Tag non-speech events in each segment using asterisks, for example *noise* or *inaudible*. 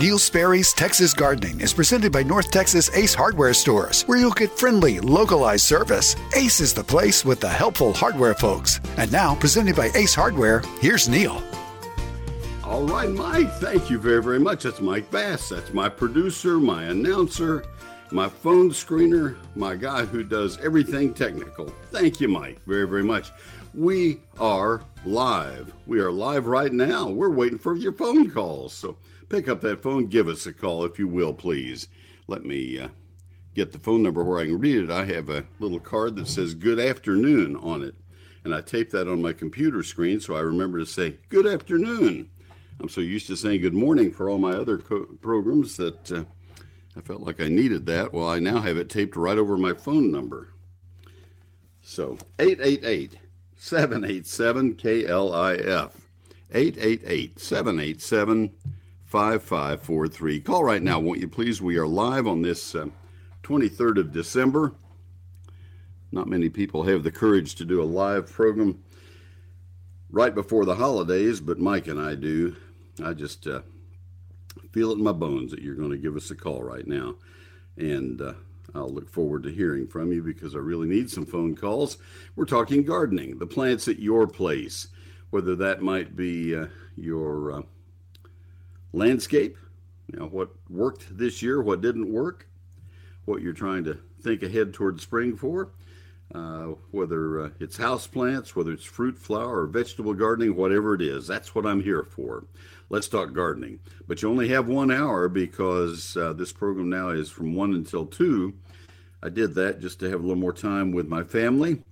Neil Sperry's Texas Gardening is presented by North Texas Ace Hardware Stores, where you'll get friendly, localized service. Ace is the place with the helpful hardware folks. And now, presented by Ace Hardware, here's Neil. All right, Mike, thank you very, very much. That's Mike Bass. That's my producer, my announcer, my phone screener, my guy who does everything technical. Thank you, Mike, very, very much. We are live. We are live right now. We're waiting for your phone calls. So pick up that phone, give us a call if you will, please. Let me uh, get the phone number where I can read it. I have a little card that says good afternoon on it. And I tape that on my computer screen so I remember to say good afternoon. I'm so used to saying good morning for all my other co- programs that uh, I felt like I needed that. Well, I now have it taped right over my phone number. So 888 787 KLIF. 888 787 5543. Call right now, won't you please? We are live on this uh, 23rd of December. Not many people have the courage to do a live program right before the holidays, but Mike and I do. I just uh, feel it in my bones that you're going to give us a call right now. And uh, I'll look forward to hearing from you because I really need some phone calls. We're talking gardening, the plants at your place, whether that might be uh, your uh, landscape, you know, what worked this year, what didn't work, what you're trying to think ahead toward spring for, uh, whether uh, it's house plants, whether it's fruit, flower, or vegetable gardening, whatever it is. That's what I'm here for. Let's talk gardening. But you only have one hour because uh, this program now is from 1 until 2. I did that just to have a little more time with my family.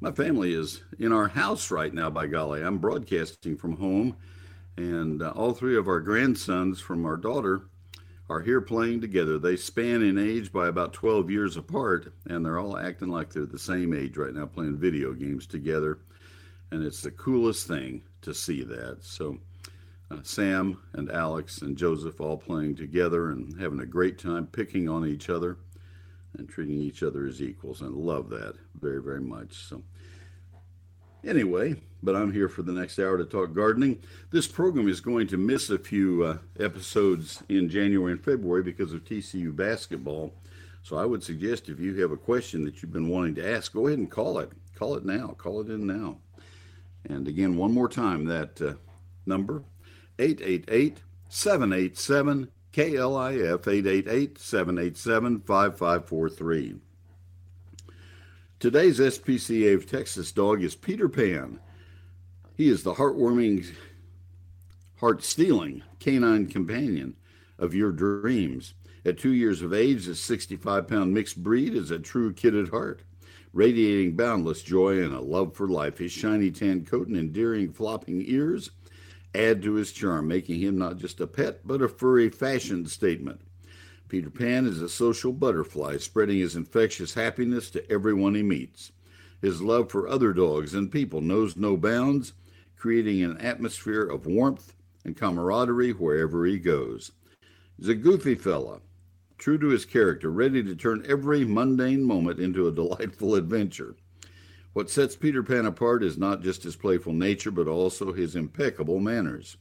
My family is in our house right now, by golly. I'm broadcasting from home, and uh, all three of our grandsons from our daughter are here playing together. They span in age by about 12 years apart, and they're all acting like they're the same age right now, playing video games together. And it's the coolest thing to see that. So, uh, Sam and Alex and Joseph all playing together and having a great time picking on each other and treating each other as equals. And love that very, very much. So, anyway, but I'm here for the next hour to talk gardening. This program is going to miss a few uh, episodes in January and February because of TCU basketball. So, I would suggest if you have a question that you've been wanting to ask, go ahead and call it. Call it now. Call it in now. And again, one more time, that uh, number 888 787 KLIF 888 787 5543. Today's SPCA of Texas dog is Peter Pan. He is the heartwarming, heart stealing canine companion of your dreams. At two years of age, this 65 pound mixed breed is a true kid at heart, radiating boundless joy and a love for life. His shiny tan coat and endearing flopping ears add to his charm, making him not just a pet, but a furry fashion statement. Peter Pan is a social butterfly, spreading his infectious happiness to everyone he meets. His love for other dogs and people knows no bounds, creating an atmosphere of warmth and camaraderie wherever he goes. He's a goofy fella, true to his character, ready to turn every mundane moment into a *laughs* delightful adventure. What sets Peter Pan apart is not just his playful nature, but also his impeccable manners.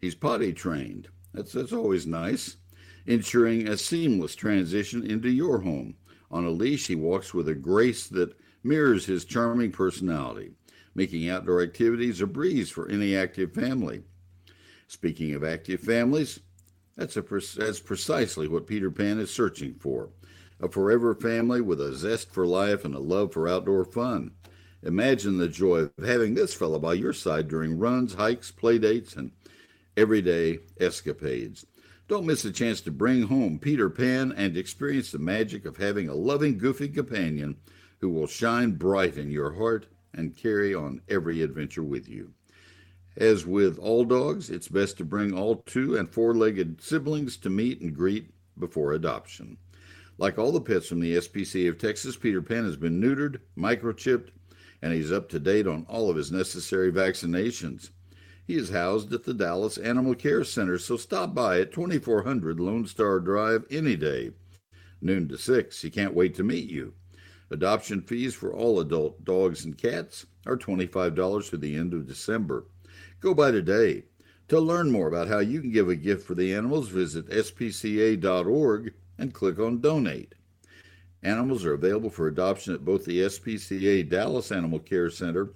He's potty trained. That's, that's always nice, ensuring a seamless transition into your home. On a leash, he walks with a grace that mirrors his charming personality, making outdoor activities a breeze for any active family. Speaking of active families, that's, a, that's precisely what Peter Pan is searching for a forever family with a zest for life and a love for outdoor fun. Imagine the joy of having this fellow by your side during runs, hikes, play dates, and everyday escapades. Don't miss a chance to bring home Peter Pan and experience the magic of having a loving, goofy companion who will shine bright in your heart and carry on every adventure with you. As with all dogs, it's best to bring all two and four legged siblings to meet and greet before adoption. Like all the pets from the SPCA of Texas, Peter Pan has been neutered, microchipped, and he's up to date on all of his necessary vaccinations. He is housed at the Dallas Animal Care Center, so stop by at 2400 Lone Star Drive any day, noon to 6. He can't wait to meet you. Adoption fees for all adult dogs and cats are $25 through the end of December. Go by today. To learn more about how you can give a gift for the animals, visit spca.org and click on Donate. Animals are available for adoption at both the SPCA Dallas Animal Care Center.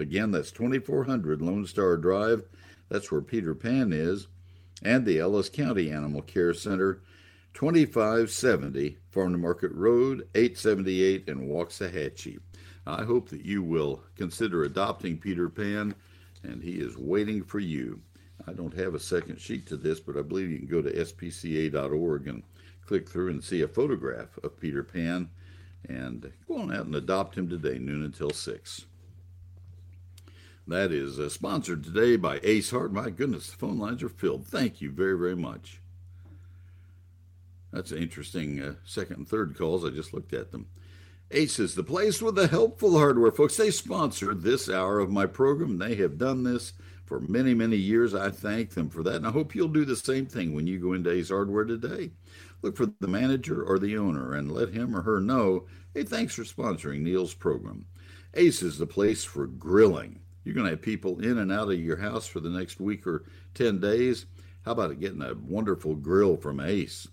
Again, that's 2400 Lone Star Drive. That's where Peter Pan is. And the Ellis County Animal Care Center, 2570 Farm to Market Road, 878 in Waxahachie. I hope that you will consider adopting Peter Pan, and he is waiting for you. I don't have a second sheet to this, but I believe you can go to spca.org and click through and see a photograph of Peter Pan and go on out and adopt him today, noon until 6. That is uh, sponsored today by Ace Hart. My goodness, the phone lines are filled. Thank you very, very much. That's an interesting uh, second and third calls. I just looked at them. Ace is the place with the helpful hardware, folks. They sponsored this hour of my program. They have done this for many, many years. I thank them for that. And I hope you'll do the same thing when you go into Ace Hardware today. Look for the manager or the owner and let him or her know hey, thanks for sponsoring Neil's program. Ace is the place for grilling. You're going to have people in and out of your house for the next week or 10 days. How about getting a wonderful grill from Ace?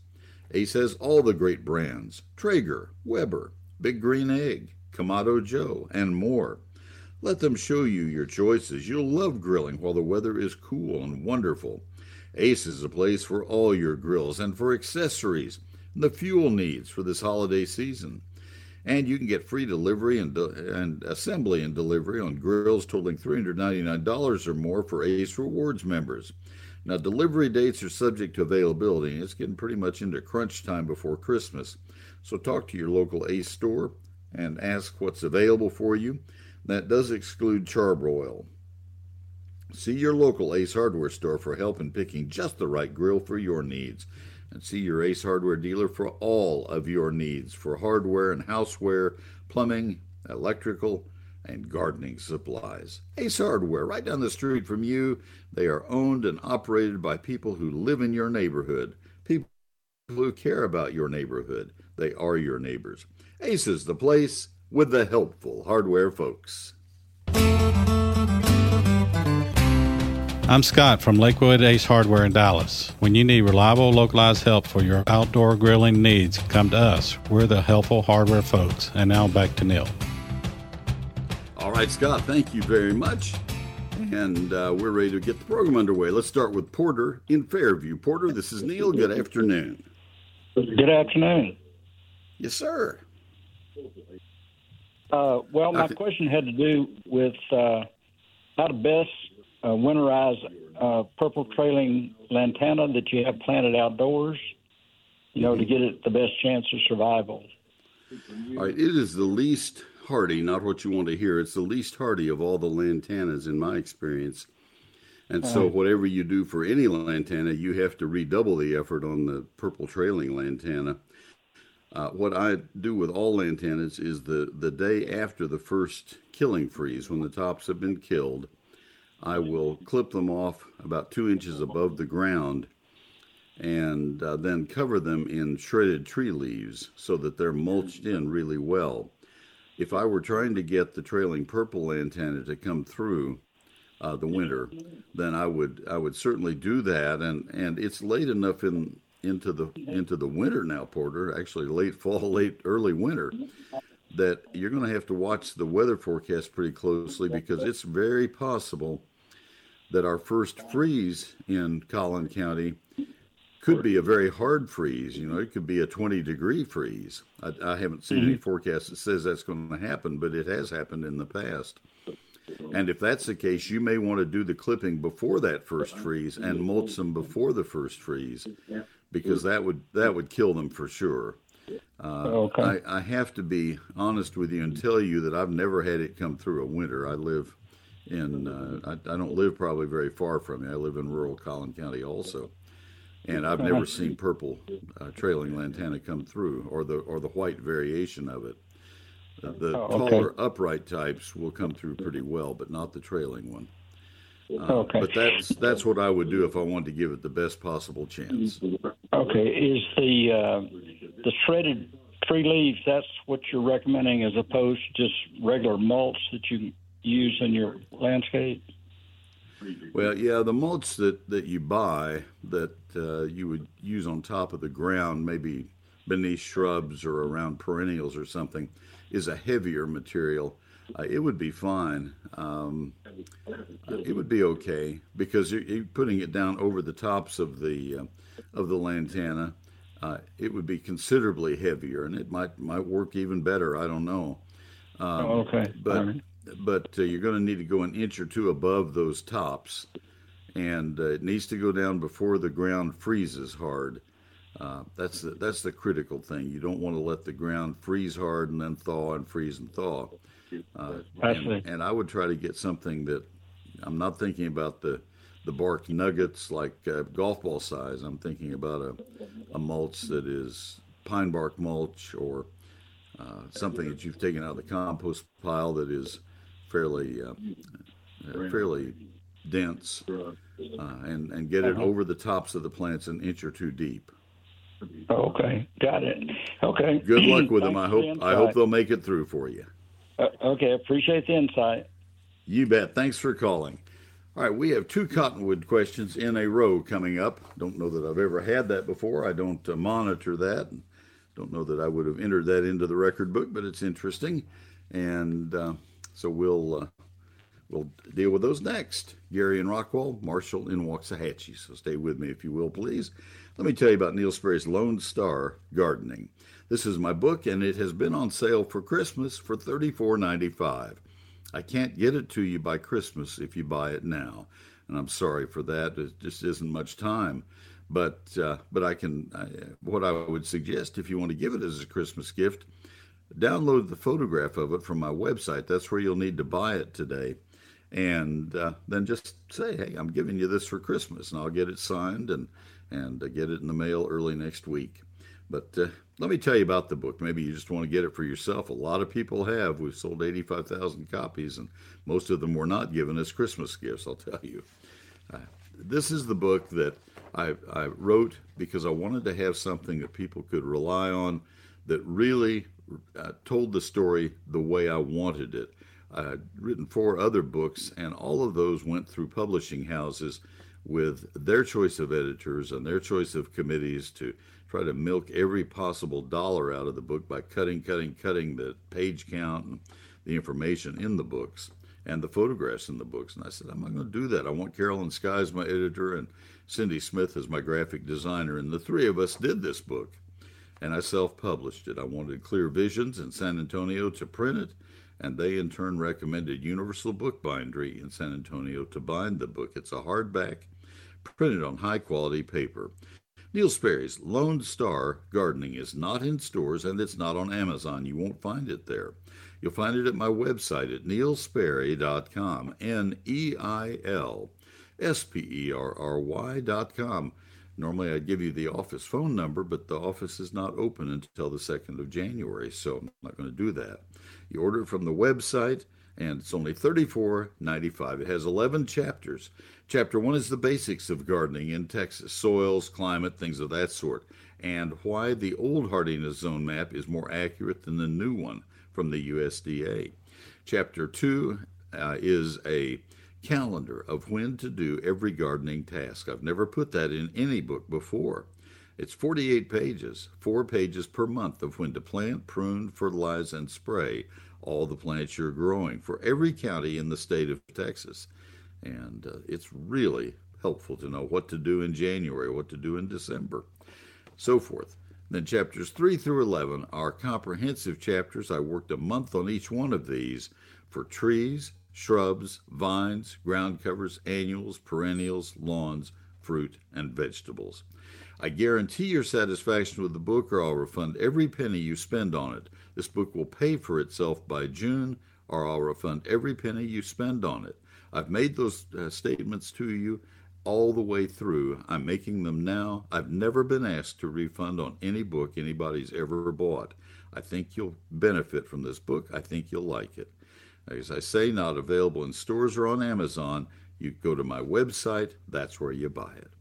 Ace has all the great brands Traeger, Weber, Big Green Egg, Kamado Joe, and more. Let them show you your choices. You'll love grilling while the weather is cool and wonderful. Ace is a place for all your grills and for accessories and the fuel needs for this holiday season. And you can get free delivery and, and assembly and delivery on grills totaling $399 or more for Ace Rewards members. Now, delivery dates are subject to availability, and it's getting pretty much into crunch time before Christmas. So, talk to your local Ace store and ask what's available for you. That does exclude Char-Broil. See your local Ace Hardware store for help in picking just the right grill for your needs. And see your Ace Hardware dealer for all of your needs for hardware and houseware, plumbing, electrical, and gardening supplies. Ace Hardware, right down the street from you. They are owned and operated by people who live in your neighborhood, people who care about your neighborhood. They are your neighbors. Ace is the place with the helpful hardware folks. I'm Scott from Lakewood Ace Hardware in Dallas. When you need reliable, localized help for your outdoor grilling needs, come to us. We're the helpful hardware folks. And now back to Neil. All right, Scott, thank you very much. And uh, we're ready to get the program underway. Let's start with Porter in Fairview. Porter, this is Neil. Good afternoon. Good afternoon. Yes, sir. Uh, well, my okay. question had to do with uh, how to best uh, winterize uh, purple trailing lantana that you have planted outdoors, you know, to get it the best chance of survival. All right, it is the least hardy, not what you want to hear. It's the least hardy of all the lantanas in my experience. And so, whatever you do for any lantana, you have to redouble the effort on the purple trailing lantana. Uh, what I do with all lantanas is the, the day after the first killing freeze, when the tops have been killed, I will clip them off about two inches above the ground and uh, then cover them in shredded tree leaves so that they're mulched in really well. If I were trying to get the trailing purple lantana to come through uh, the winter, then I would I would certainly do that. And and it's late enough in into the into the winter now, Porter. Actually, late fall, late early winter. That you're going to have to watch the weather forecast pretty closely because it's very possible that our first freeze in Collin County could be a very hard freeze. You know, it could be a 20 degree freeze. I, I haven't seen mm-hmm. any forecast that says that's going to happen, but it has happened in the past. And if that's the case, you may want to do the clipping before that first freeze and mulch them before the first freeze because that would that would kill them for sure. Uh, okay. I, I, have to be honest with you and tell you that I've never had it come through a winter. I live in uh, I, I, don't live probably very far from it. I live in rural Collin County also, and I've never *laughs* seen purple uh, trailing lantana come through or the or the white variation of it. the oh, okay. taller upright types will come through pretty well, but not the trailing one. Uh, okay. But that's that's what I would do if I wanted to give it the best possible chance. Okay. Is the uh, the shredded tree leaves? That's what you're recommending, as opposed to just regular mulch that you use in your landscape? Well, yeah, the mulch that, that you buy that uh, you would use on top of the ground, maybe beneath shrubs or around perennials or something, is a heavier material. Uh, it would be fine. Um, it would be okay because you're, you're, putting it down over the tops of the uh, of the lantana. Uh, it would be considerably heavier, and it might might work even better. I don't know. Um, oh, okay. But but uh, you're going to need to go an inch or two above those tops, and uh, it needs to go down before the ground freezes hard. Uh, that's the, that's the critical thing. You don't want to let the ground freeze hard and then thaw and freeze and thaw. Uh, and, and, I would try to get something that I'm not thinking about the the bark nuggets like uh, golf ball size. I'm thinking about a, a mulch that is pine bark mulch or uh, something that you've taken out of the compost pile that is fairly uh, uh, fairly dense, uh, and and get it uh-huh. over the tops of the plants an inch or two deep. Okay, got it. Okay. Good luck with them. I hope the I hope they'll make it through for you. Uh, okay, appreciate the insight. You bet. Thanks for calling. All right, we have two cottonwood questions in a row coming up. Don't know that I've ever had that before. I don't uh, monitor that. Don't know that I would have entered that into the record book, but it's interesting. And uh, so we'll uh, we'll deal with those next. Gary and Rockwall, Marshall in Waxahachie. So stay with me if you will, please. Let me tell you about Neil Sperry's Lone Star Gardening. This is my book, and it has been on sale for Christmas for $34.95. I can't get it to you by Christmas if you buy it now, and I'm sorry for that. It just isn't much time. But uh, but I can. Uh, what I would suggest if you want to give it as a Christmas gift download the photograph of it from my website. That's where you'll need to buy it today. And uh, then just say, hey, I'm giving you this for Christmas, and I'll get it signed and, and uh, get it in the mail early next week. But uh, let me tell you about the book. Maybe you just want to get it for yourself. A lot of people have. We've sold 85,000 copies, and most of them were not given as Christmas gifts, I'll tell you. Uh, this is the book that I, I wrote because I wanted to have something that people could rely on that really uh, told the story the way I wanted it. I'd written four other books, and all of those went through publishing houses with their choice of editors and their choice of committees to try to milk every possible dollar out of the book by cutting, cutting, cutting the page count and the information in the books and the photographs in the books. And I said, I'm not going to do that. I want Carolyn Sky as my editor and Cindy Smith as my graphic designer. And the three of us did this book and I self published it. I wanted Clear Visions in San Antonio to print it, and they in turn recommended Universal Bookbindery in San Antonio to bind the book. It's a hardback, printed on high quality paper. Neil Sperry's Lone Star Gardening is not in stores and it's not on Amazon. You won't find it there. You'll find it at my website at neilsperry.com, N E I L S P E R R Y.com. Normally, I'd give you the office phone number, but the office is not open until the 2nd of January, so I'm not going to do that. You order it from the website, and it's only $34.95. It has 11 chapters. Chapter 1 is the basics of gardening in Texas soils, climate, things of that sort, and why the old hardiness zone map is more accurate than the new one from the USDA. Chapter 2 uh, is a calendar of when to do every gardening task. I've never put that in any book before. It's 48 pages, four pages per month of when to plant, prune, fertilize, and spray all the plants you're growing for every county in the state of Texas. And uh, it's really helpful to know what to do in January, what to do in December, so forth. Then chapters 3 through 11 are comprehensive chapters. I worked a month on each one of these for trees, shrubs, vines, ground covers, annuals, perennials, lawns, fruit, and vegetables. I guarantee your satisfaction with the book, or I'll refund every penny you spend on it. This book will pay for itself by June, or I'll refund every penny you spend on it. I've made those uh, statements to you all the way through. I'm making them now. I've never been asked to refund on any book anybody's ever bought. I think you'll benefit from this book. I think you'll like it. As I say, not available in stores or on Amazon. You go to my website, that's where you buy it.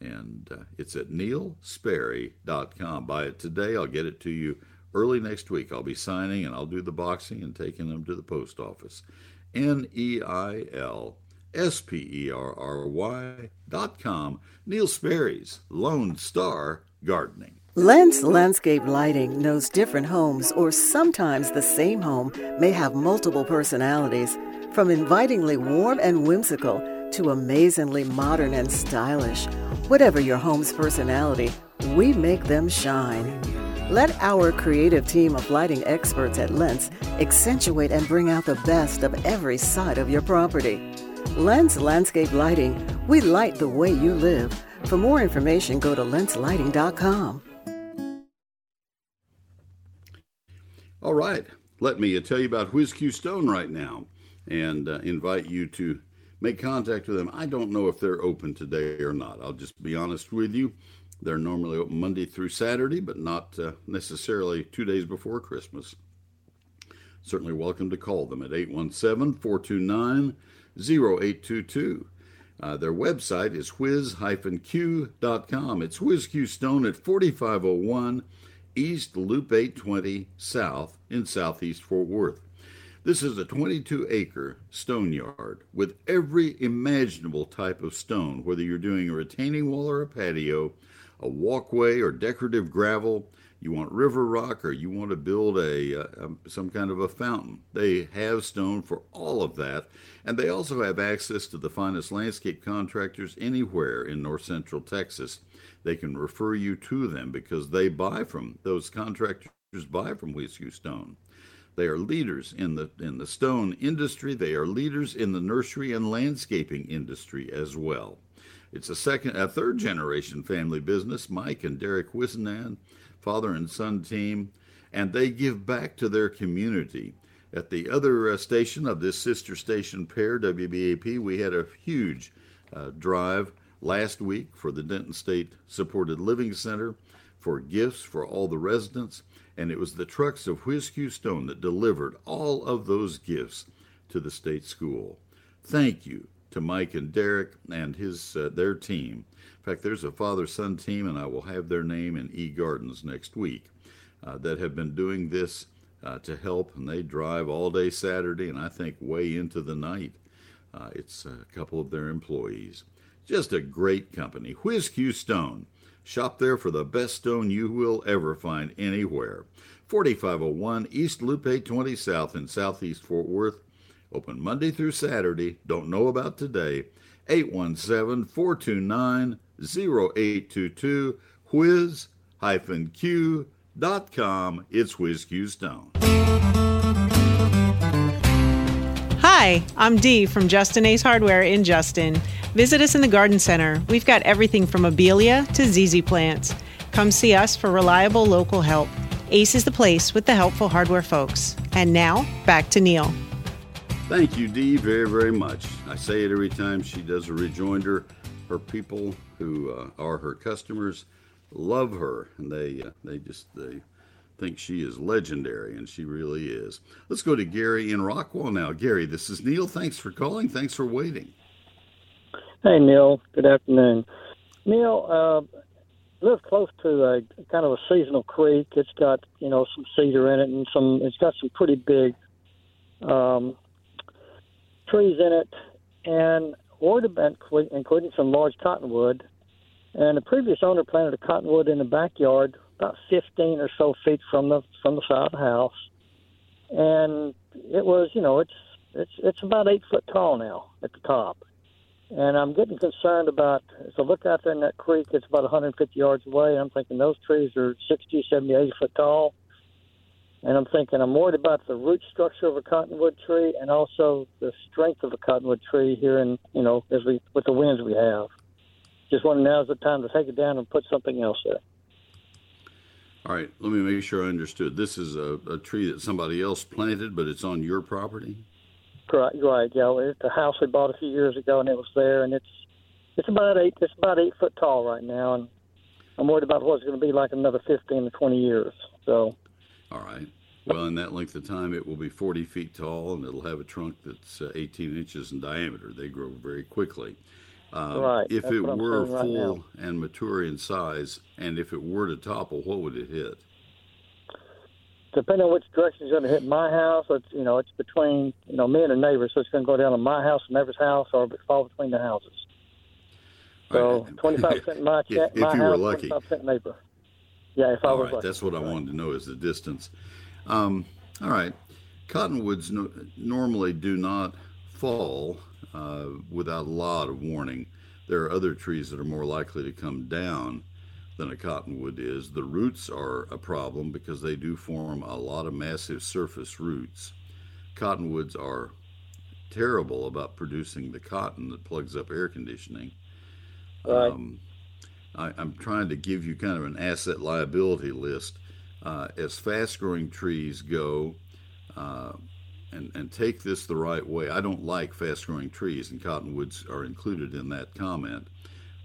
And uh, it's at neilsperry.com. Buy it today. I'll get it to you early next week. I'll be signing and I'll do the boxing and taking them to the post office. N E I L S P E R R Y dot com. Neil Sperry's Lone Star Gardening. Lens Landscape Lighting knows different homes, or sometimes the same home, may have multiple personalities. From invitingly warm and whimsical to amazingly modern and stylish. Whatever your home's personality, we make them shine. Let our creative team of lighting experts at Lens accentuate and bring out the best of every side of your property. Lens Landscape Lighting, we light the way you live. For more information, go to lenslighting.com. All right, let me tell you about WhizQ Stone right now and uh, invite you to make contact with them. I don't know if they're open today or not. I'll just be honest with you. They're normally open Monday through Saturday, but not uh, necessarily two days before Christmas. Certainly welcome to call them at 817 429 0822. Uh, their website is whiz-q.com. It's Whiz Q Stone at 4501 East Loop 820 South in Southeast Fort Worth. This is a 22 acre stone yard with every imaginable type of stone, whether you're doing a retaining wall or a patio, a walkway or decorative gravel, you want river rock or you want to build a, uh, um, some kind of a fountain. They have stone for all of that, and they also have access to the finest landscape contractors anywhere in north central Texas. They can refer you to them because they buy from those contractors buy from WhizQ Stone. They are leaders in the in the stone industry. They are leaders in the nursery and landscaping industry as well. It's a second, a third generation family business. Mike and Derek Wisnan, father and son team, and they give back to their community. At the other uh, station of this sister station pair, WBAP, we had a huge uh, drive last week for the Denton State Supported Living Center for gifts for all the residents and it was the trucks of WhizQ Stone that delivered all of those gifts to the state school. Thank you to Mike and Derek and his uh, their team. In fact, there's a father-son team, and I will have their name in E Gardens next week uh, that have been doing this uh, to help, and they drive all day Saturday, and I think way into the night. Uh, it's a couple of their employees. Just a great company. WhizQ Stone. Shop there for the best stone you will ever find anywhere. 4501 East Loop 820 South in Southeast Fort Worth. Open Monday through Saturday. Don't know about today. 817 429 0822. Whiz-Q.com. It's WhizQ Stone. Hi, I'm Dee from Justin Ace Hardware in Justin. Visit us in the Garden Center. We've got everything from abelia to ZZ plants. Come see us for reliable local help. Ace is the place with the helpful hardware folks. And now, back to Neil. Thank you, Dee, very, very much. I say it every time she does a rejoinder. Her people who uh, are her customers love her, and they uh, they just they think she is legendary, and she really is. Let's go to Gary in Rockwall now. Gary, this is Neil. Thanks for calling. Thanks for waiting. Hey, Neil. Good afternoon. Neil, uh, live close to a kind of a seasonal creek. It's got you know some cedar in it and some. It's got some pretty big um, trees in it, and worried about including some large cottonwood. And the previous owner planted a cottonwood in the backyard, about 15 or so feet from the from the side of the house, and it was you know it's it's it's about eight foot tall now at the top and I'm getting concerned about, as I look out there in that creek, it's about 150 yards away. I'm thinking those trees are 60, 70, 80 foot tall. And I'm thinking I'm worried about the root structure of a cottonwood tree and also the strength of a cottonwood tree here in, you know, as we, with the winds we have. Just wondering now's the time to take it down and put something else there. All right, let me make sure I understood. This is a, a tree that somebody else planted, but it's on your property? Right, right. Yeah, it's a house we bought a few years ago, and it was there, and it's it's about eight it's about eight foot tall right now, and I'm worried about what it's going to be like another fifteen to twenty years. So. All right. Well, in that length of time, it will be 40 feet tall, and it'll have a trunk that's uh, 18 inches in diameter. They grow very quickly. Uh, right. If That's it were full right and mature in size, and if it were to topple, what would it hit? depending on which direction it's going to hit my house, it's you know it's between you know me and a neighbor, so it's going to go down on my house, neighbor's house, or fall between the houses. So twenty five *laughs* percent my check, if my you were lucky. twenty five percent neighbor. Yeah, if I All was right, lucky. that's what I wanted to know is the distance. Um, all right, cottonwoods no, normally do not fall uh, without a lot of warning. There are other trees that are more likely to come down than a cottonwood is. The roots are a problem because they do form a lot of massive surface roots. Cottonwoods are terrible about producing the cotton that plugs up air conditioning. Right. Um, I, I'm trying to give you kind of an asset liability list. Uh, as fast growing trees go, uh, and, and take this the right way, I don't like fast growing trees, and cottonwoods are included in that comment.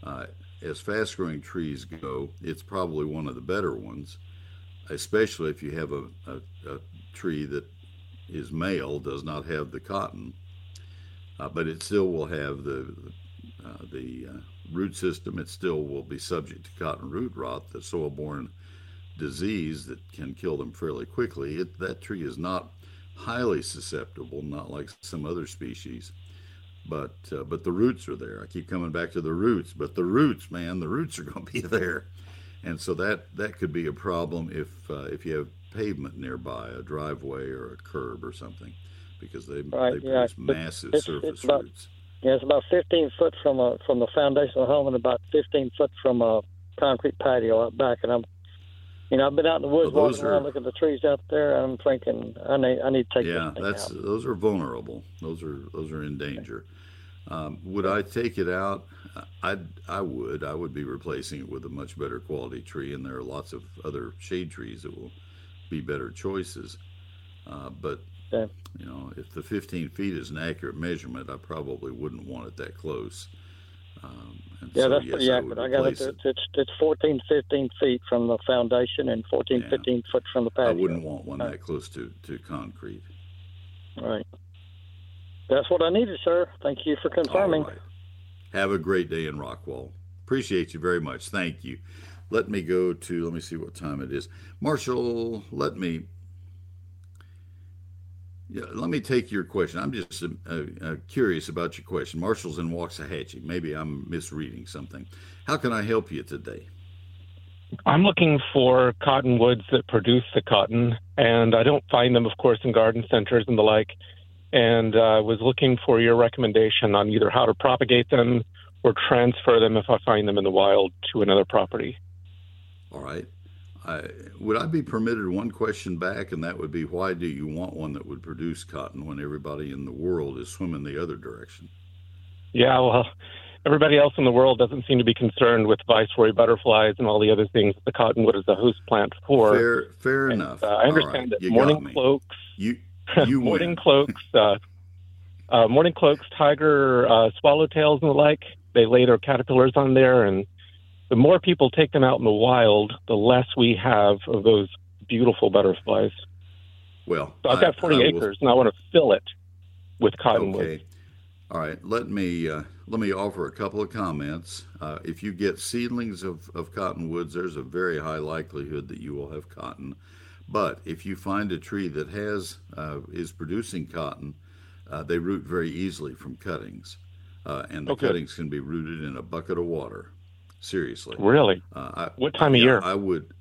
Uh, as fast growing trees go, it's probably one of the better ones, especially if you have a, a, a tree that is male, does not have the cotton, uh, but it still will have the, uh, the uh, root system. It still will be subject to cotton root rot, the soil borne disease that can kill them fairly quickly. It, that tree is not highly susceptible, not like some other species but uh, but the roots are there. I keep coming back to the roots, but the roots, man, the roots are *laughs* going to be there, and so that that could be a problem if uh, if you have pavement nearby, a driveway or a curb or something, because they Right, they yeah. produce massive It's- surface it's about- roots. Yeah, it's about 15 foot from a from the foundation of the home and about 15 foot from a concrete patio out back. And I'm, you know, I've been out in the woods Well, walking around looking at the trees out there. I'm thinking I need I need to take Yeah, that's out. those are vulnerable. Those are those are in danger. Um, would I take it out? I I would. I would be replacing it with a much better quality tree, and there are lots of other shade trees that will be better choices. Uh, but Okay. you know, if the 15 feet is an accurate measurement, I probably wouldn't want it that close. Um, and Yeah, so, that's yes, pretty accurate. I got it. replace It's, it's it's 14, 15 feet from the foundation and 14, Yeah. 15 foot from the patio. I wouldn't want one Right. that close to, to concrete. Right. That's what I needed, sir. Thank you for confirming. Right. Have a great day in Rockwall. Appreciate you very much. Thank you. Let me go to, let me see what time it is. Marshall, let me, yeah, let me take your question. I'm just uh, uh, curious about your question. Marshall's in Waxahachie. Maybe I'm misreading something. How can I help you today? I'm looking for cottonwoods that produce the cotton, and I don't find them, of course, in garden centers and the like. And I uh, was looking for your recommendation on either how to propagate them or transfer them if I find them in the wild to another property. All right. I, would I be permitted one question back, and that would be why do you want one that would produce cotton when everybody in the world is swimming the other direction? Yeah, well, everybody else in the world doesn't seem to be concerned with viceroy butterflies and all the other things that the cottonwood is a host plant for. Fair, fair And, enough. uh, I understand right. that mourning cloaks, You, *laughs* you mourning cloaks, uh, uh, mourning cloaks, tiger uh, swallowtails, and the like. They lay their caterpillars on there, and the more people take them out in the wild, the less we have of those beautiful butterflies. Well, So I've got I- 40 I will- acres, and I want to fill it with cottonwood. Okay. All right. Let me uh, let me offer a couple of comments. Uh, if you get seedlings of, of cottonwoods, there's a very high likelihood that you will have cotton. But if you find a tree that has uh, is producing cotton, uh, they root very easily from cuttings, uh, and the Okay. cuttings can be rooted in a bucket of water. Seriously. Really? Uh, I, What time of year? I would.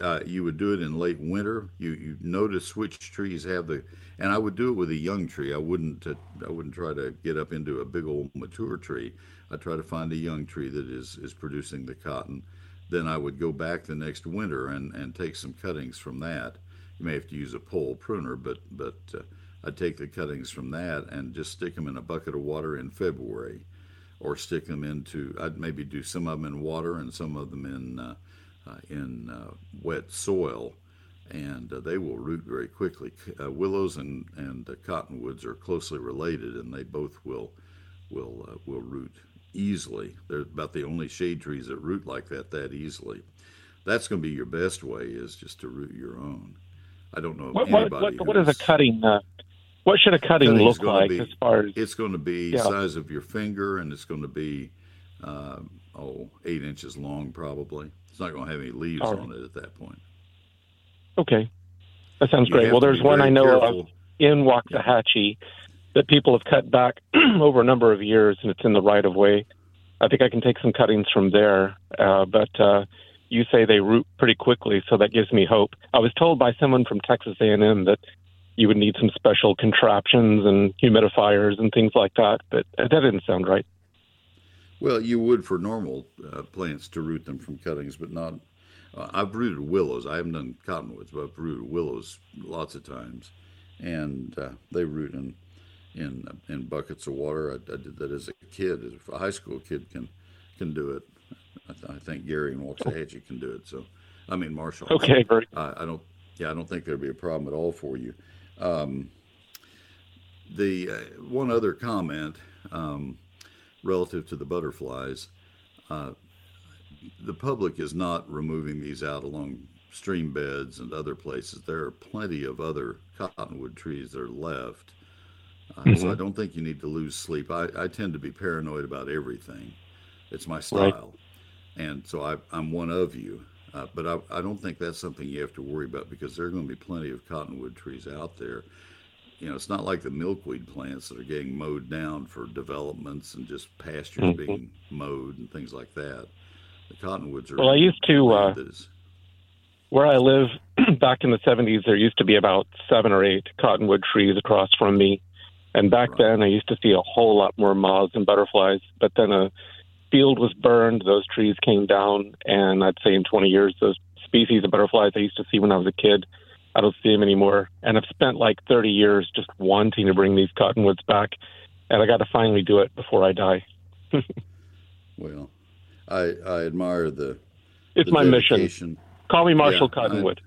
Uh, you would do it in late winter. You you notice which trees have the, and I would do it with a young tree. I wouldn't uh, I wouldn't try to get up into a big old mature tree. I try to find a young tree that is is producing the cotton. Then I would go back the next winter and and take some cuttings from that. You may have to use a pole pruner, but but uh, I'd take the cuttings from that and just stick them in a bucket of water in February or stick them into. I'd maybe do some of them in water and some of them in uh, uh, in uh, wet soil, and uh, they will root very quickly. Uh, willows and and uh, cottonwoods are closely related, and they both will will uh, will root easily. They're about the only shade trees that root like that that easily. That's going to be your best way is just to root your own. I don't know What, what, anybody. what, what is a cutting? Uh, what should a cutting Cutting's look like be- as far as It's going to be Yeah. size of your finger, and it's going to be uh, oh eight inches long probably. It's not going to have any leaves right. on it at that point. okay? That sounds You great. Well, there's one I know careful. of in Waxahachie that people have cut back *clears throat* over a number of years, and it's in the right of way. I think I can take some cuttings from there, uh, but uh, you say they root pretty quickly, so that gives me hope. I was told by someone from Texas A&M that you would need some special contraptions and humidifiers and things like that, but that didn't sound right. Well, you would for normal uh, plants to root them from cuttings, but not. Uh, I've rooted willows. I haven't done cottonwoods, but I've rooted willows lots of times, and uh, they root in in in buckets of water. I, I did that as a kid. A high school kid can can do it. I, th- I think Gary and Waxahachie can do it. So, I mean Marshall. Okay, I, I don't. Yeah, I don't think there'd be a problem at all for you. Um, the uh, one other comment um, relative to the butterflies, uh, the public is not removing these out along stream beds and other places. There are plenty of other cottonwood trees that are left. Uh, So I don't think you need to lose sleep. I, I tend to be paranoid about everything. It's my style. And so I, I'm one of you. Uh, but I, I don't think that's something you have to worry about because there are going to be plenty of cottonwood trees out there. You know, it's not like the milkweed plants that are getting mowed down for developments and just pastures Mhm. being mowed and things like that. The cottonwoods are. Well, I used to, uh, land that is- Where I live, *clears throat* back in the 70s, there used to be about seven or eight cottonwood trees across from me. And back Right. then, I used to see a whole lot more moths and butterflies. But then a field was burned, those trees came down, and I'd say in 20 years, those species of butterflies I used to see when I was a kid, I don't see them anymore. And I've spent like 30 years just wanting to bring these cottonwoods back, and I got to finally do it before I die. *laughs* well, I I admire the. It's the my mission. Call me Marshall Yeah, I- Cottonwood.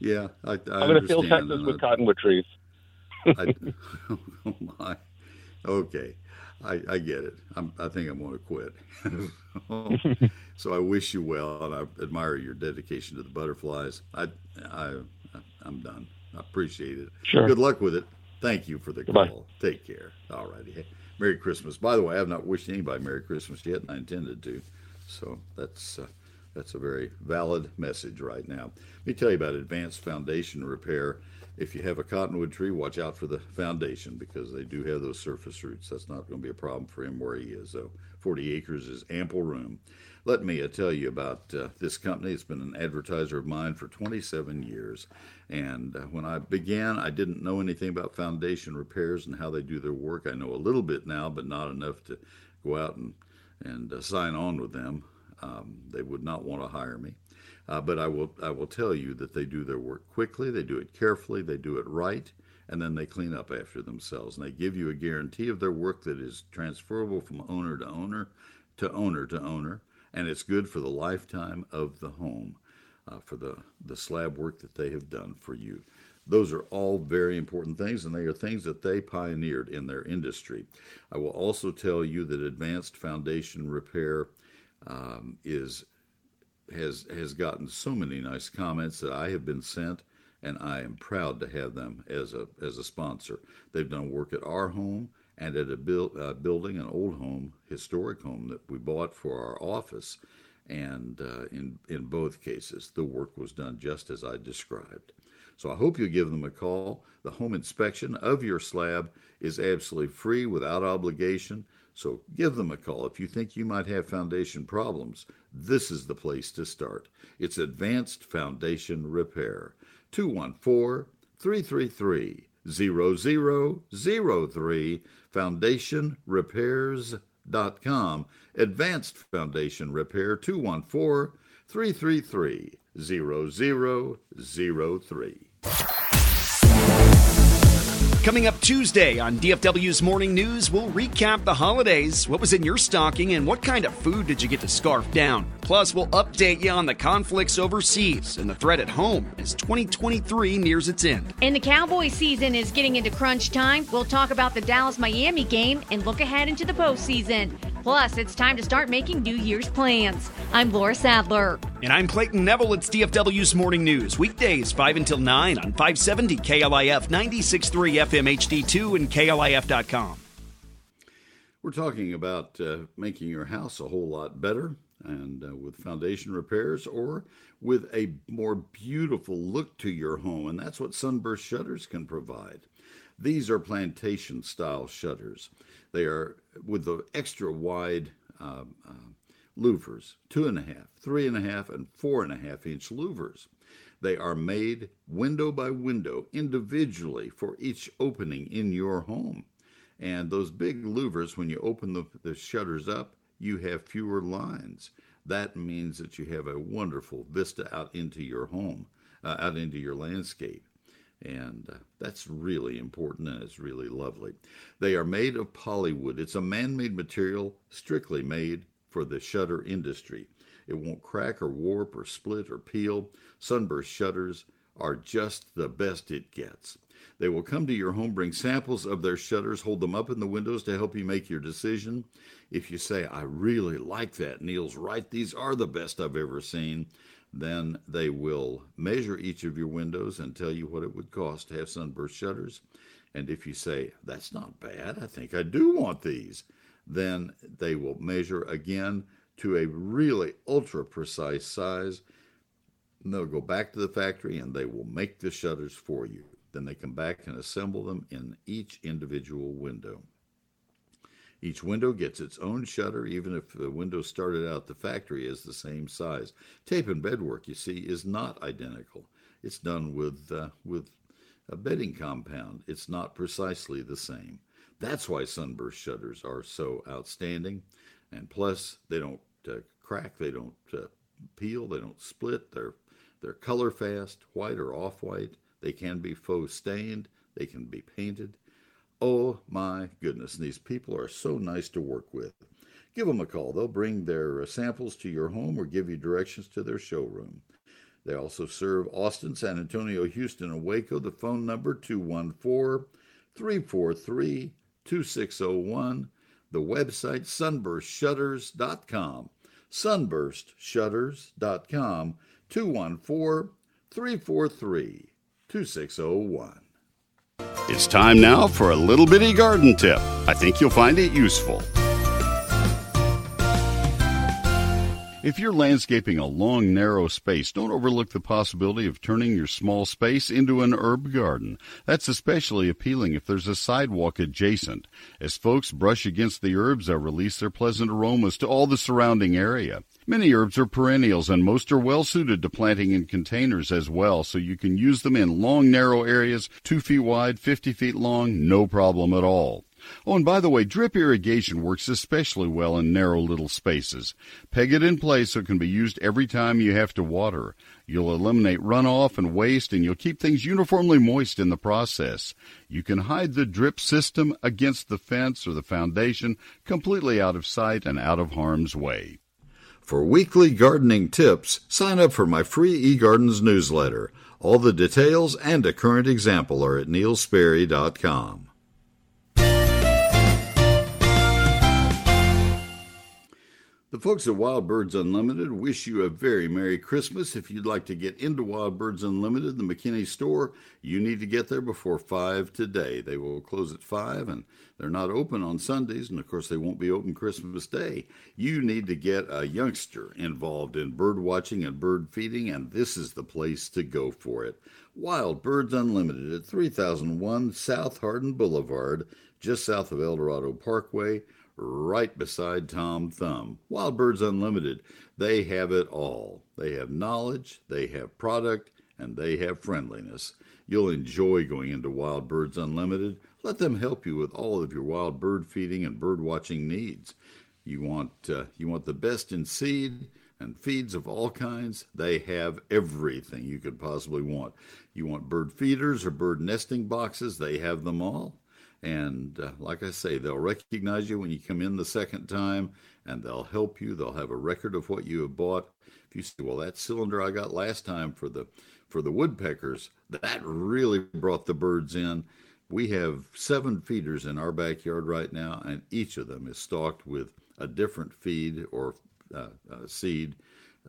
Yeah, I, I I'm going to fill Texas with I- cottonwood trees. *laughs* I, *laughs* oh my. Okay, I, I get it. I'm, I think I'm going to quit. *laughs* so I wish you well, and I admire your dedication to the butterflies. I, I, I'm done. I appreciate it. Sure. Good luck with it. Thank you for the Goodbye. call. Take care. All righty. Hey, Merry Christmas. By the way, I have not wished anybody Merry Christmas yet, and I intended to. So that's uh, that's a very valid message right now. Let me tell you about advanced foundation repair. If you have a cottonwood tree, watch out for the foundation because they do have those surface roots. That's not going to be a problem for him where he is, though. 40 acres is ample room. Let me uh, tell you about uh, this company. It's been an advertiser of mine for 27 years. And uh, when I began, I didn't know anything about foundation repairs and how they do their work. I know a little bit now, but not enough to go out and, and uh, sign on with them. Um, they would not want to hire me. Uh, but I will I will tell you that they do their work quickly, they do it carefully, they do it right, and then they clean up after themselves. And they give you a guarantee of their work that is transferable from owner to owner to owner to owner, and it's good for the lifetime of the home, uh, for the the slab work that they have done for you. Those are all very important things, and they are things that they pioneered in their industry. I will also tell you that advanced foundation repair um, is has has gotten so many nice comments that I have been sent, and I am proud to have them as a as a sponsor. They've done work at our home and at a build, uh, building, an old home, historic home that we bought for our office, and uh, in in both cases, the work was done just as I described. So I hope you give them a call. The home inspection of your slab is absolutely free without obligation. So give them a call. If you think you might have foundation problems, this is the place to start. It's Advanced Foundation Repair. 214 333 0003 foundationrepairs.com. Advanced Foundation Repair 214 333 0003. Tuesday on DFW's Morning News, we'll recap the holidays. What was in your stocking and what kind of food did you get to scarf down? Plus, we'll update you on the conflicts overseas and the threat at home as 2023 nears its end. And the Cowboy season is getting into crunch time. We'll talk about the Dallas Miami game and look ahead into the postseason. Plus, it's time to start making New Year's plans. I'm Laura Sadler. And I'm Clayton Neville. It's DFW's Morning News. Weekdays, 5 until 9 on 570 KLIF 96.3 FM HD2 and KLIF.com. We're talking about uh, making your house a whole lot better. and uh, with foundation repairs or with a more beautiful look to your home. And that's what Sunburst Shutters can provide. These are plantation style shutters. They are with the extra wide uh, uh, louvers, two and a half, three and a half, and four and a half inch louvers. They are made window by window individually for each opening in your home. And those big louvers, when you open the, the shutters up, you have fewer lines. That means that you have a wonderful vista out into your home, uh, out into your landscape. And uh, that's really important and it's really lovely. They are made of polywood. It's a man made material strictly made for the shutter industry. It won't crack or warp or split or peel. Sunburst shutters are just the best it gets. They will come to your home, bring samples of their shutters, hold them up in the windows to help you make your decision. If you say, I really like that, Neil's right, these are the best I've ever seen, then they will measure each of your windows and tell you what it would cost to have sunburst shutters. And if you say, That's not bad, I think I do want these, then they will measure again to a really ultra precise size. And they'll go back to the factory and they will make the shutters for you. Then they come back and assemble them in each individual window. Each window gets its own shutter, even if the window started out the factory is the same size. Tape and bedwork, you see, is not identical. It's done with uh, with a bedding compound. It's not precisely the same. That's why sunburst shutters are so outstanding. And plus, they don't uh, crack, they don't uh, peel, they don't split. They're they're color fast, white or off white. They can be faux stained, they can be painted. Oh my goodness, these people are so nice to work with. Give them a call. They'll bring their uh, samples to your home or give you directions to their showroom. They also serve Austin, San Antonio, Houston, and Waco. The phone number 214 343 2601. The website sunburstshutters.com. Sunburstshutters.com 214 343 2601. It's time now for a little bitty garden tip. I think you'll find it useful. If you're landscaping a long, narrow space, don't overlook the possibility of turning your small space into an herb garden. That's especially appealing if there's a sidewalk adjacent. As folks brush against the herbs, they'll release their pleasant aromas to all the surrounding area. Many herbs are perennials and most are well suited to planting in containers as well, so you can use them in long, narrow areas, 2 feet wide, 50 feet long, no problem at all. Oh, and by the way, drip irrigation works especially well in narrow little spaces. Peg it in place so it can be used every time you have to water. You'll eliminate runoff and waste, and you'll keep things uniformly moist in the process. You can hide the drip system against the fence or the foundation completely out of sight and out of harm's way. For weekly gardening tips, sign up for my free eGardens newsletter. All the details and a current example are at neilsperry.com. The folks at Wild Birds Unlimited wish you a very Merry Christmas. If you'd like to get into Wild Birds Unlimited, the McKinney store, you need to get there before 5 today. They will close at 5 and they're not open on Sundays, and of course, they won't be open Christmas Day. You need to get a youngster involved in bird watching and bird feeding, and this is the place to go for it. Wild Birds Unlimited at 3001 South Hardin Boulevard, just south of El Dorado Parkway right beside Tom Thumb. Wild Birds Unlimited, they have it all. They have knowledge, they have product, and they have friendliness. You'll enjoy going into Wild Birds Unlimited. Let them help you with all of your wild bird feeding and bird watching needs. You want uh, you want the best in seed and feeds of all kinds. They have everything you could possibly want. You want bird feeders or bird nesting boxes, they have them all. And uh, like I say, they'll recognize you when you come in the second time and they'll help you. They'll have a record of what you have bought. If you say, well, that cylinder I got last time for the for the woodpeckers, that really brought the birds in. We have seven feeders in our backyard right now, and each of them is stocked with a different feed or uh, uh, seed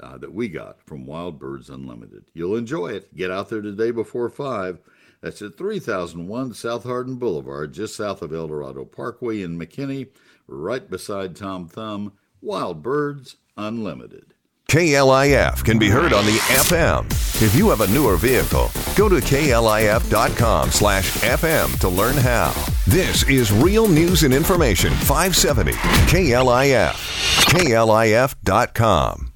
uh, that we got from Wild Birds Unlimited. You'll enjoy it. Get out there today before 5 that's at 3001 South Hardin Boulevard, just south of El Dorado Parkway in McKinney, right beside Tom Thumb. Wild Birds unlimited. KLIF can be heard on the FM. If you have a newer vehicle, go to klif.com slash FM to learn how. This is Real News and Information 570 KLIF. KLIF.com.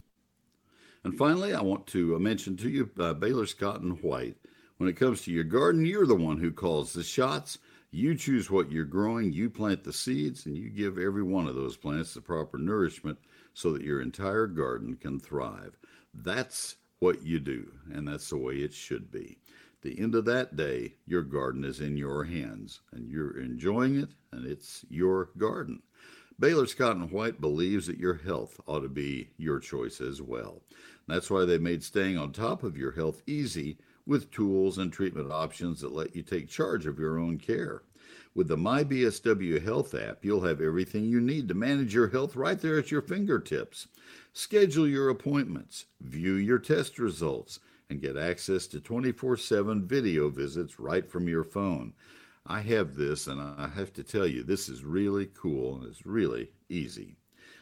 And finally, I want to mention to you uh, Baylor Scott and White. When it comes to your garden, you're the one who calls the shots. You choose what you're growing, you plant the seeds, and you give every one of those plants the proper nourishment so that your entire garden can thrive. That's what you do, and that's the way it should be. The end of that day, your garden is in your hands, and you're enjoying it, and it's your garden. Baylor Scott and White believes that your health ought to be your choice as well. That's why they made staying on top of your health easy with tools and treatment options that let you take charge of your own care. With the MyBSW Health app, you'll have everything you need to manage your health right there at your fingertips. Schedule your appointments, view your test results, and get access to 24 7 video visits right from your phone. I have this, and I have to tell you, this is really cool and it's really easy.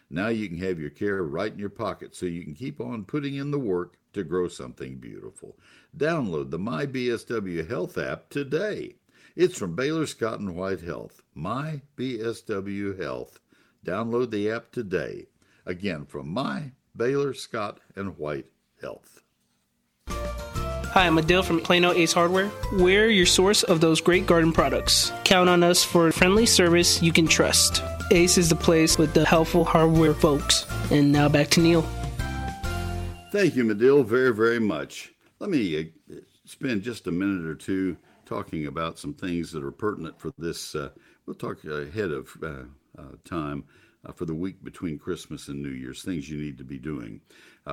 Now you can have your care right in your pocket so you can keep on putting in the work to grow something beautiful. Download the MyBSW Health app today. It's from Baylor Scott and White Health, My BSW Health. Download the app today. Again, from My Baylor Scott and White Health. Hi, I'm Adele from Plano Ace Hardware. We're your source of those great garden products. Count on us for friendly service you can trust. Ace is the place with the helpful hardware folks. And now back to Neil. Thank you, Medill, very, very much. Let me uh, spend just a minute or two talking about some things that are pertinent for this. Uh, we'll talk ahead of uh, uh time uh, for the week between Christmas and New Year's, things you need to be doing.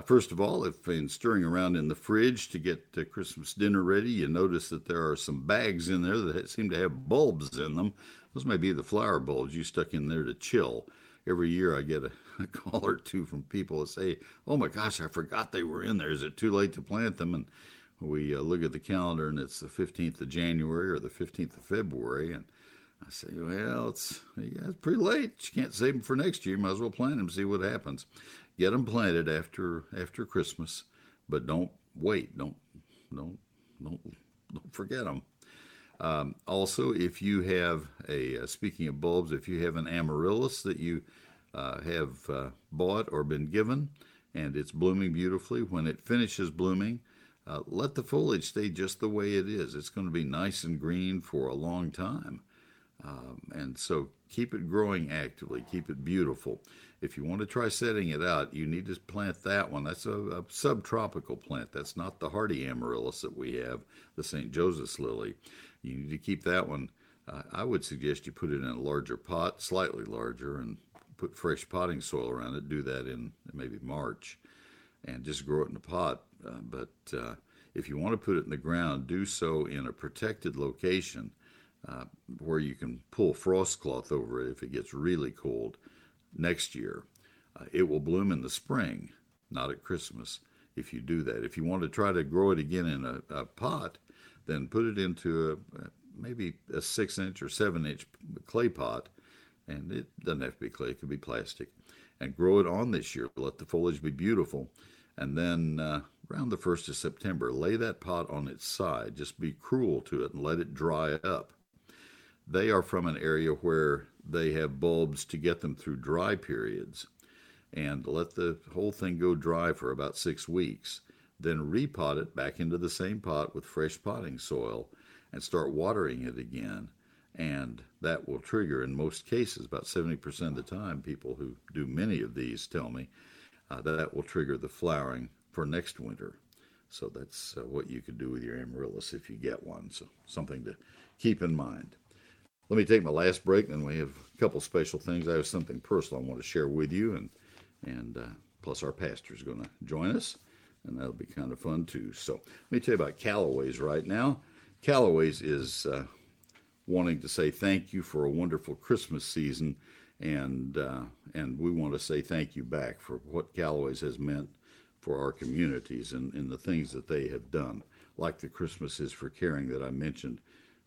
First of all, if in stirring around in the fridge to get Christmas dinner ready, you notice that there are some bags in there that seem to have bulbs in them. Those may be the flower bulbs you stuck in there to chill every year I get a, *laughs* a, call or two from people that say, "Oh my gosh, I forgot they were in there. Is it too late to plant them?" And we uh, look at the calendar and it's the 15th of January or the 15th of February, and I say, "Well, it's yeah, it's pretty late. You can't save them for next year. You Might as well plant them, see what happens. Get them planted after after Christmas, but don't wait. Don't don't don't don't forget them." Um, also, if you have a, uh, speaking of bulbs, if you have an amaryllis that you uh, have uh, bought or been given and it's blooming beautifully, when it finishes blooming, uh, let the foliage stay just the way it is. It's going to be nice and green for a long time. Um, and so keep it growing actively, keep it beautiful. If you want to try setting it out, you need to plant that one. That's a, a subtropical plant. That's not the hardy amaryllis that we have, the St. Joseph's lily. You need to keep that one. Uh, I would suggest you put it in a larger pot, slightly larger, and put fresh potting soil around it. Do that in maybe March, and just grow it in a pot. Uh, but uh, if you want to put it in the ground, do so in a protected location uh, where you can pull frost cloth over it if it gets really cold next year. Uh, it will bloom in the spring, not at Christmas. If you do that, if you want to try to grow it again in a, a pot, then put it into a maybe a six inch or seven inch clay pot, and it doesn't have to be clay; it could be plastic, and grow it on this year. Let the foliage be beautiful, and then uh, around the first of September, lay that pot on its side. Just be cruel to it and let it dry up. They are from an area where they have bulbs to get them through dry periods, and let the whole thing go dry for about six weeks then repot it back into the same pot with fresh potting soil and start watering it again. And that will trigger, in most cases, about 70% of the time, people who do many of these tell me uh, that will trigger the flowering for next winter. So that's uh, what you could do with your amaryllis if you get one. So something to keep in mind. Let me take my last break, and we have a couple special things. I have something personal I want to share with you, and and uh, plus our pastor is going to join us and that'll be kind of fun too. So let me tell you about Callaway's right now. Callaway's is uh, wanting to say thank you for a wonderful Christmas season, and uh, and we want to say thank you back for what Callaway's has meant for our communities and, and the things that they have done, like the Christmases for Caring that I mentioned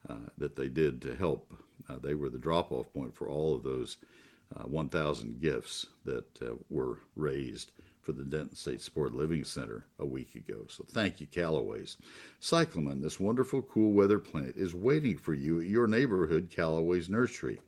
uh, that they did to help. Uh, they were the drop-off point for all of those uh, 1,000 gifts that uh, were raised for the Denton State Supported Living Center a week ago. So thank you, Callaway's. Cyclamen, this wonderful cool weather plant, is waiting for you at your neighborhood Callaway's nursery.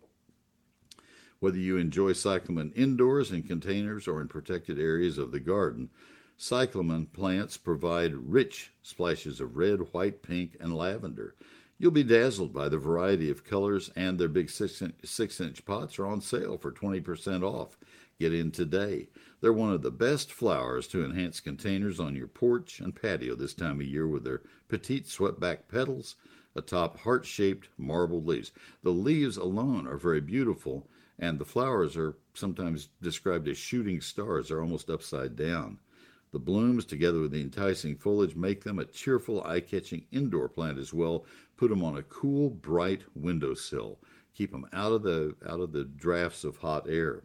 Whether you enjoy cyclamen indoors in containers or in protected areas of the garden, cyclamen plants provide rich splashes of red, white, pink, and lavender. You'll be dazzled by the variety of colors, and their big six inch, six inch pots are on sale for 20% off. Get in today. They're one of the best flowers to enhance containers on your porch and patio this time of year with their petite swept-back petals atop heart-shaped marbled leaves. The leaves alone are very beautiful, and the flowers are sometimes described as shooting stars. They're almost upside down. The blooms, together with the enticing foliage, make them a cheerful, eye-catching indoor plant as well. Put them on a cool, bright windowsill. Keep them out of the out of the drafts of hot air.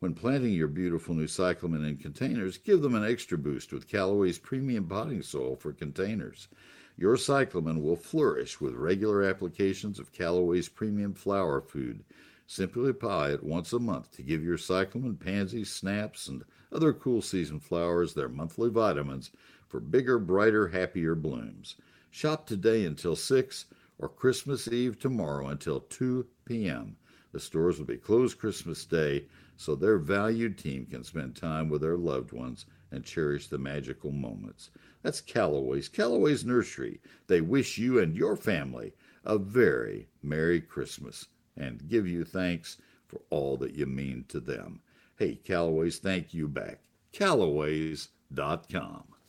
When planting your beautiful new cyclamen in containers, give them an extra boost with Callaway's premium potting soil for containers. Your cyclamen will flourish with regular applications of Callaway's premium flower food. Simply apply it once a month to give your cyclamen, pansies, snaps, and other cool season flowers their monthly vitamins for bigger, brighter, happier blooms. Shop today until 6 or Christmas Eve tomorrow until 2 p.m. The stores will be closed Christmas Day so their valued team can spend time with their loved ones and cherish the magical moments. That's Callaway's, Callaway's Nursery. They wish you and your family a very Merry Christmas and give you thanks for all that you mean to them. Hey, Callaway's, thank you back. Callaways.com.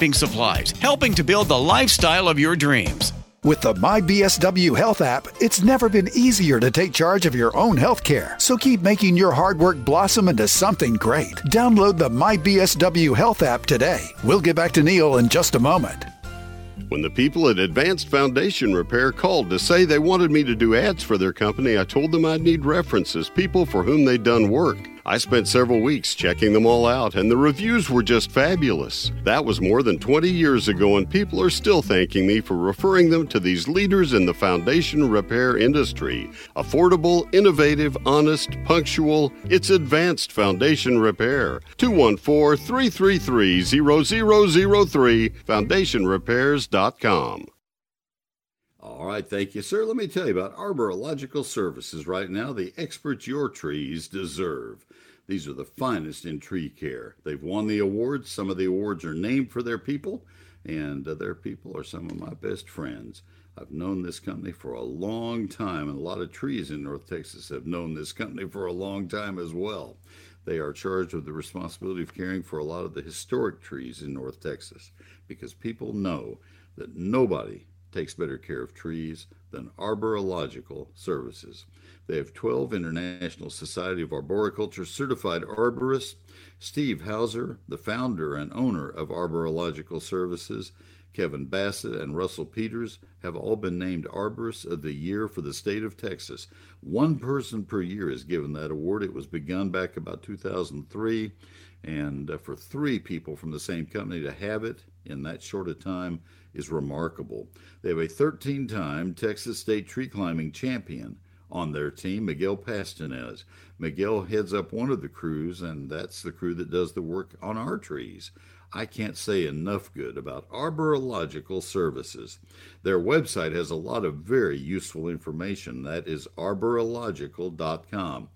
landscaping supplies, helping to build the lifestyle of your dreams. With the MyBSW Health app, it's never been easier to take charge of your own health care. So keep making your hard work blossom into something great. Download the MyBSW Health app today. We'll get back to Neil in just a moment. When the people at Advanced Foundation Repair called to say they wanted me to do ads for their company, I told them I'd need references, people for whom they'd done work. I spent several weeks checking them all out, and the reviews were just fabulous. That was more than 20 years ago, and people are still thanking me for referring them to these leaders in the foundation repair industry. Affordable, innovative, honest, punctual, it's advanced foundation repair. 214 333 0003, foundationrepairs.com. All right, thank you, sir. Let me tell you about Arborilogical Services right now, the experts your trees deserve. These are the finest in tree care. They've won the awards. Some of the awards are named for their people, and uh, their people are some of my best friends. I've known this company for a long time, and a lot of trees in North Texas have known this company for a long time as well. They are charged with the responsibility of caring for a lot of the historic trees in North Texas because people know that nobody takes better care of trees than Arborilogical Services. They have 12 International Society of Arboriculture certified arborists. Steve Houser, the founder and owner of Arborilogical Services, Kevin Bassett and Russell Peters have all been named Arborists of the Year for the state of Texas. One person per year is given that award. It was begun back about 2003, and uh, for three people from the same company to have it in that short a time is remarkable. They have a 13 time Texas State tree climbing champion on their team, Miguel Pastanez. Miguel heads up one of the crews, and that's the crew that does the work on our trees. I can't say enough good about Arborilogical Services. Their website has a lot of very useful information. That is arborilogical.com.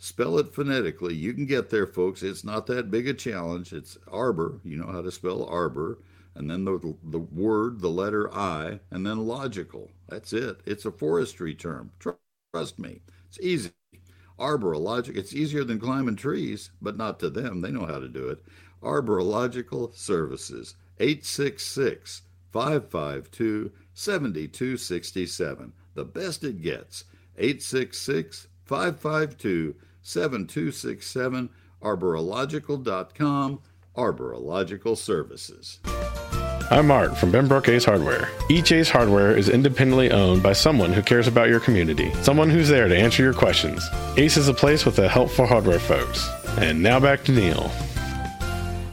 Spell it phonetically. You can get there, folks. It's not that big a challenge. It's arbor. You know how to spell arbor and then the, the word, the letter I, and then logical. That's it. It's a forestry term. Trust me, it's easy. Arborilogical, it's easier than climbing trees, but not to them. They know how to do it. Arborilogical Services, 866 552 7267. The best it gets, 866 552 7267, arborilogical.com, Arborilogical Services. I'm Mark from Benbrook Ace Hardware. Each Ace Hardware is independently owned by someone who cares about your community, someone who's there to answer your questions. Ace is a place with the helpful hardware folks. And now back to Neil.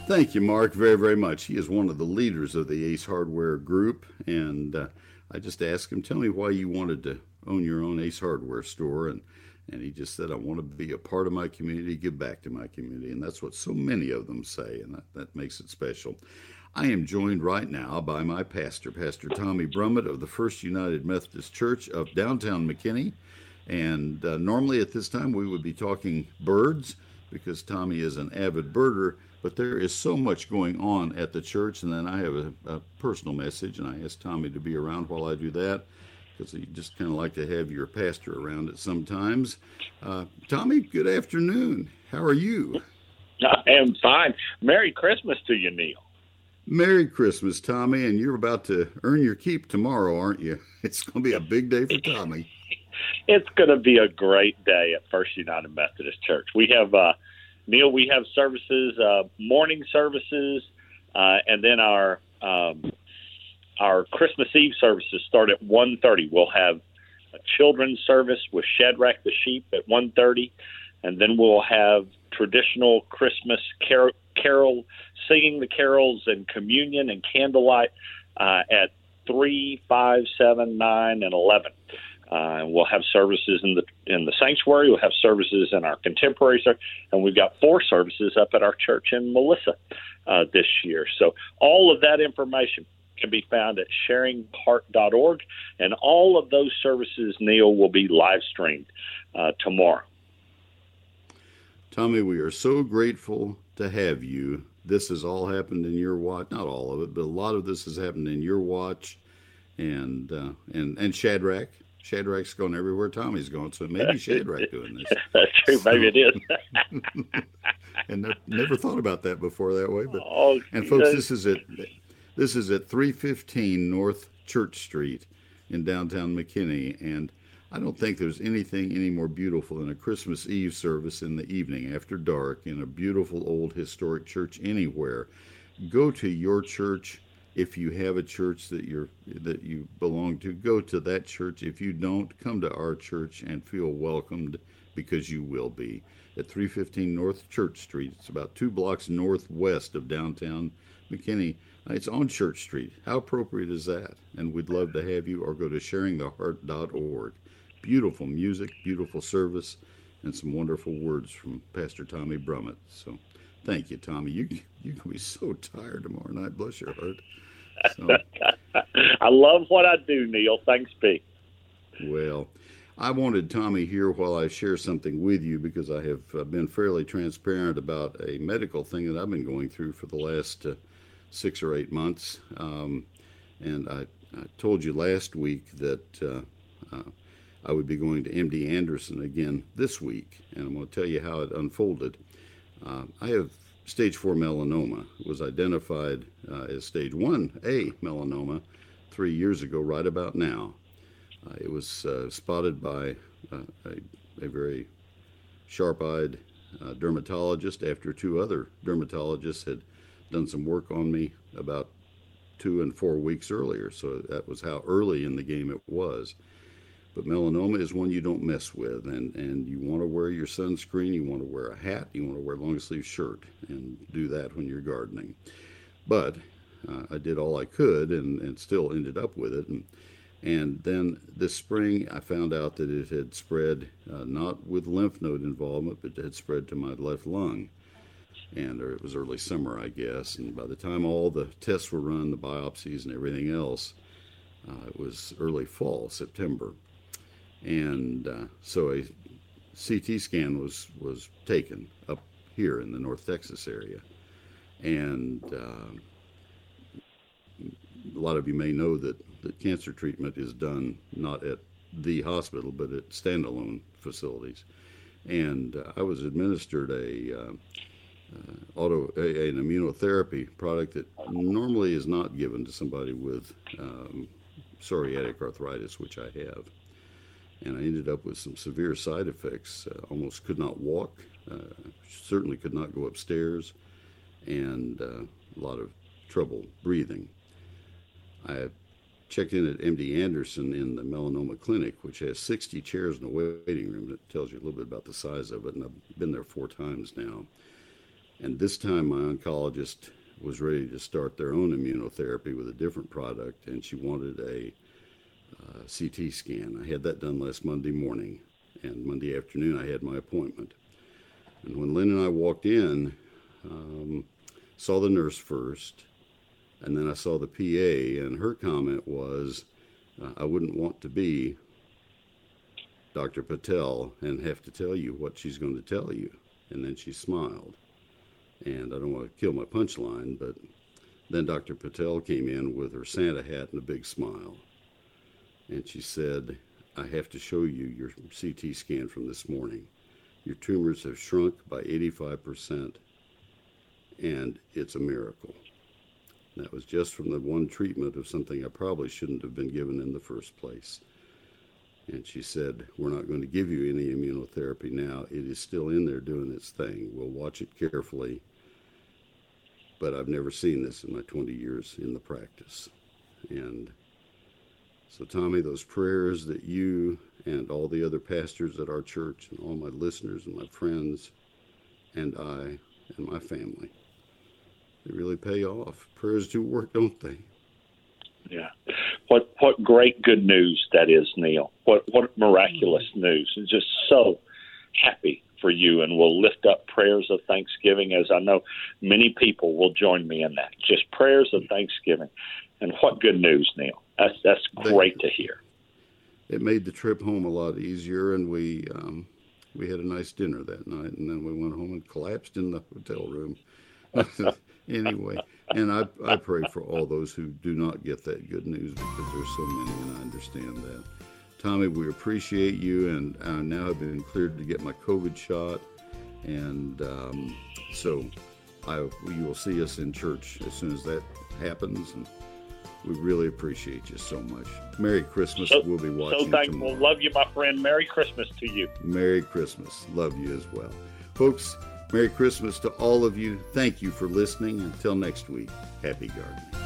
Thank you, Mark, very, very much. He is one of the leaders of the Ace Hardware group, and uh, I just asked him, "Tell me why you wanted to own your own Ace Hardware store," and and he just said, "I want to be a part of my community, give back to my community," and that's what so many of them say, and that, that makes it special. I am joined right now by my pastor, Pastor Tommy Brummett of the First United Methodist Church of downtown McKinney. And uh, normally at this time we would be talking birds because Tommy is an avid birder, but there is so much going on at the church. And then I have a, a personal message, and I asked Tommy to be around while I do that because you just kind of like to have your pastor around it sometimes. Uh, Tommy, good afternoon. How are you? I am fine. Merry Christmas to you, Neil. Merry Christmas, Tommy, and you're about to earn your keep tomorrow, aren't you? *laughs* It's going to be a big day for Tommy. it's going to be a great day at First United Methodist Church. We have uh, Neil. We have services, uh, morning services, uh, and then our um, our Christmas Eve services start at 1.30. We'll have a children's service with Shadrach the sheep at 1.30, and then we'll have traditional Christmas carol, carol singing the carols and communion and candlelight uh, at three, five, seven, nine, and eleven. Uh, and we'll have services in the in the sanctuary. We'll have services in our contemporary service, and we've got four services up at our church in Melissa uh, this year. So all of that information can be found at sharingheart.org, and all of those services, Neil, will be live streamed uh, tomorrow. Tommy, we are so grateful to have you. This has all happened in your watch. Not all of it, but a lot of this has happened in your watch. And uh, and and Shadrach, Shadrach's going everywhere Tommy's going, so maybe *laughs* Shadrach doing this. *laughs* That's true. Maybe it is. *laughs* and ne- never thought about that before that way. But oh, and folks, this is at this is at 315 North Church Street in downtown McKinney, and I don't think there's anything any more beautiful than a Christmas Eve service in the evening after dark in a beautiful old historic church anywhere. Go to your church if you have a church that you're that you belong to. Go to that church. If you don't, come to our church and feel welcomed because you will be at 315 North Church Street. It's about two blocks northwest of downtown McKinney. It's on Church Street. How appropriate is that? And we'd love to have you or go to sharingtheheart.org beautiful music, beautiful service, and some wonderful words from Pastor Tommy Brummett. So thank you, Tommy. You you can be so tired tomorrow night. Bless your heart. So, *laughs* I love what I do, Neil. Thanks, P. Well, I wanted Tommy here while I share something with you because I have uh, been fairly transparent about a medical thing that I've been going through for the last uh, six or eight months. Um, and I, I, told you last week that uh, uh I would be going to MD Anderson again this week, and I'm going to tell you how it unfolded. Uh, I have stage four melanoma. It was identified uh, as stage 1A melanoma three years ago, right about now. Uh, it was uh, spotted by uh, a, a, very sharp eyed uh, dermatologist after two other dermatologists had done some work on me about two and four weeks earlier. So that was how early in the game it was. But melanoma is one you don't mess with, and, and you want to wear your sunscreen, you want to wear a hat, you want to wear a long sleeve shirt, and do that when you're gardening. But uh, I did all I could and, and still ended up with it. And, and then this spring, I found out that it had spread uh, not with lymph node involvement, but it had spread to my left lung. And it was early summer, I guess. And by the time all the tests were run, the biopsies and everything else, uh, it was early fall, September and uh, so a CT scan was was taken up here in the North Texas area, and uh, a lot of you may know that, that cancer treatment is done not at the hospital, but at standalone facilities. And uh, I was administered a uh, uh, auto a, an immunotherapy product that normally is not given to somebody with um, psoriatic arthritis, which I have. And I ended up with some severe side effects. Uh, almost could not walk. Uh, certainly could not go upstairs, and uh, a lot of trouble breathing. I checked in at MD Anderson in the melanoma clinic, which has 60 chairs in the waiting room. That tells you a little bit about the size of it. And I've been there four times now. And this time, my oncologist was ready to start their own immunotherapy with a different product, and she wanted a uh, CT scan. I had that done last Monday morning, and Monday afternoon I had my appointment. And when Lynn and I walked in, um, saw the nurse first, and then I saw the PA, and her comment was, uh, I wouldn't want to be Dr. Patel and have to tell you what she's going to tell you. And then she smiled. And I don't want to kill my punchline, but then Dr. Patel came in with her Santa hat and a big smile. And she said, I have to show you your CT scan from this morning. Your tumors have shrunk by 85%, and it's a miracle. That was just from the one treatment of something I probably shouldn't have been given in the first place. And she said, We're not going to give you any immunotherapy now. It is still in there doing its thing. We'll watch it carefully. But I've never seen this in my 20 years in the practice. And so, Tommy, those prayers that you and all the other pastors at our church and all my listeners and my friends and I and my family they really pay off. Prayers do work, don't they? Yeah. What what great good news that is, Neil. What what miraculous mm-hmm. news. And just so happy for you and we'll lift up prayers of thanksgiving as I know many people will join me in that. Just prayers of thanksgiving. And what good news, Neil. That's that's great to hear. It made the trip home a lot easier and we um we had a nice dinner that night and then we went home and collapsed in the hotel room. *laughs* anyway, and I, I pray for all those who do not get that good news because there's so many, and I understand that. Tommy, we appreciate you, and I now have been cleared to get my COVID shot, and um, so I you will see us in church as soon as that happens, and we really appreciate you so much. Merry Christmas. So, we'll be watching. So thankful. Tomorrow. Love you, my friend. Merry Christmas to you. Merry Christmas. Love you as well, folks. Merry Christmas to all of you. Thank you for listening. Until next week, happy gardening.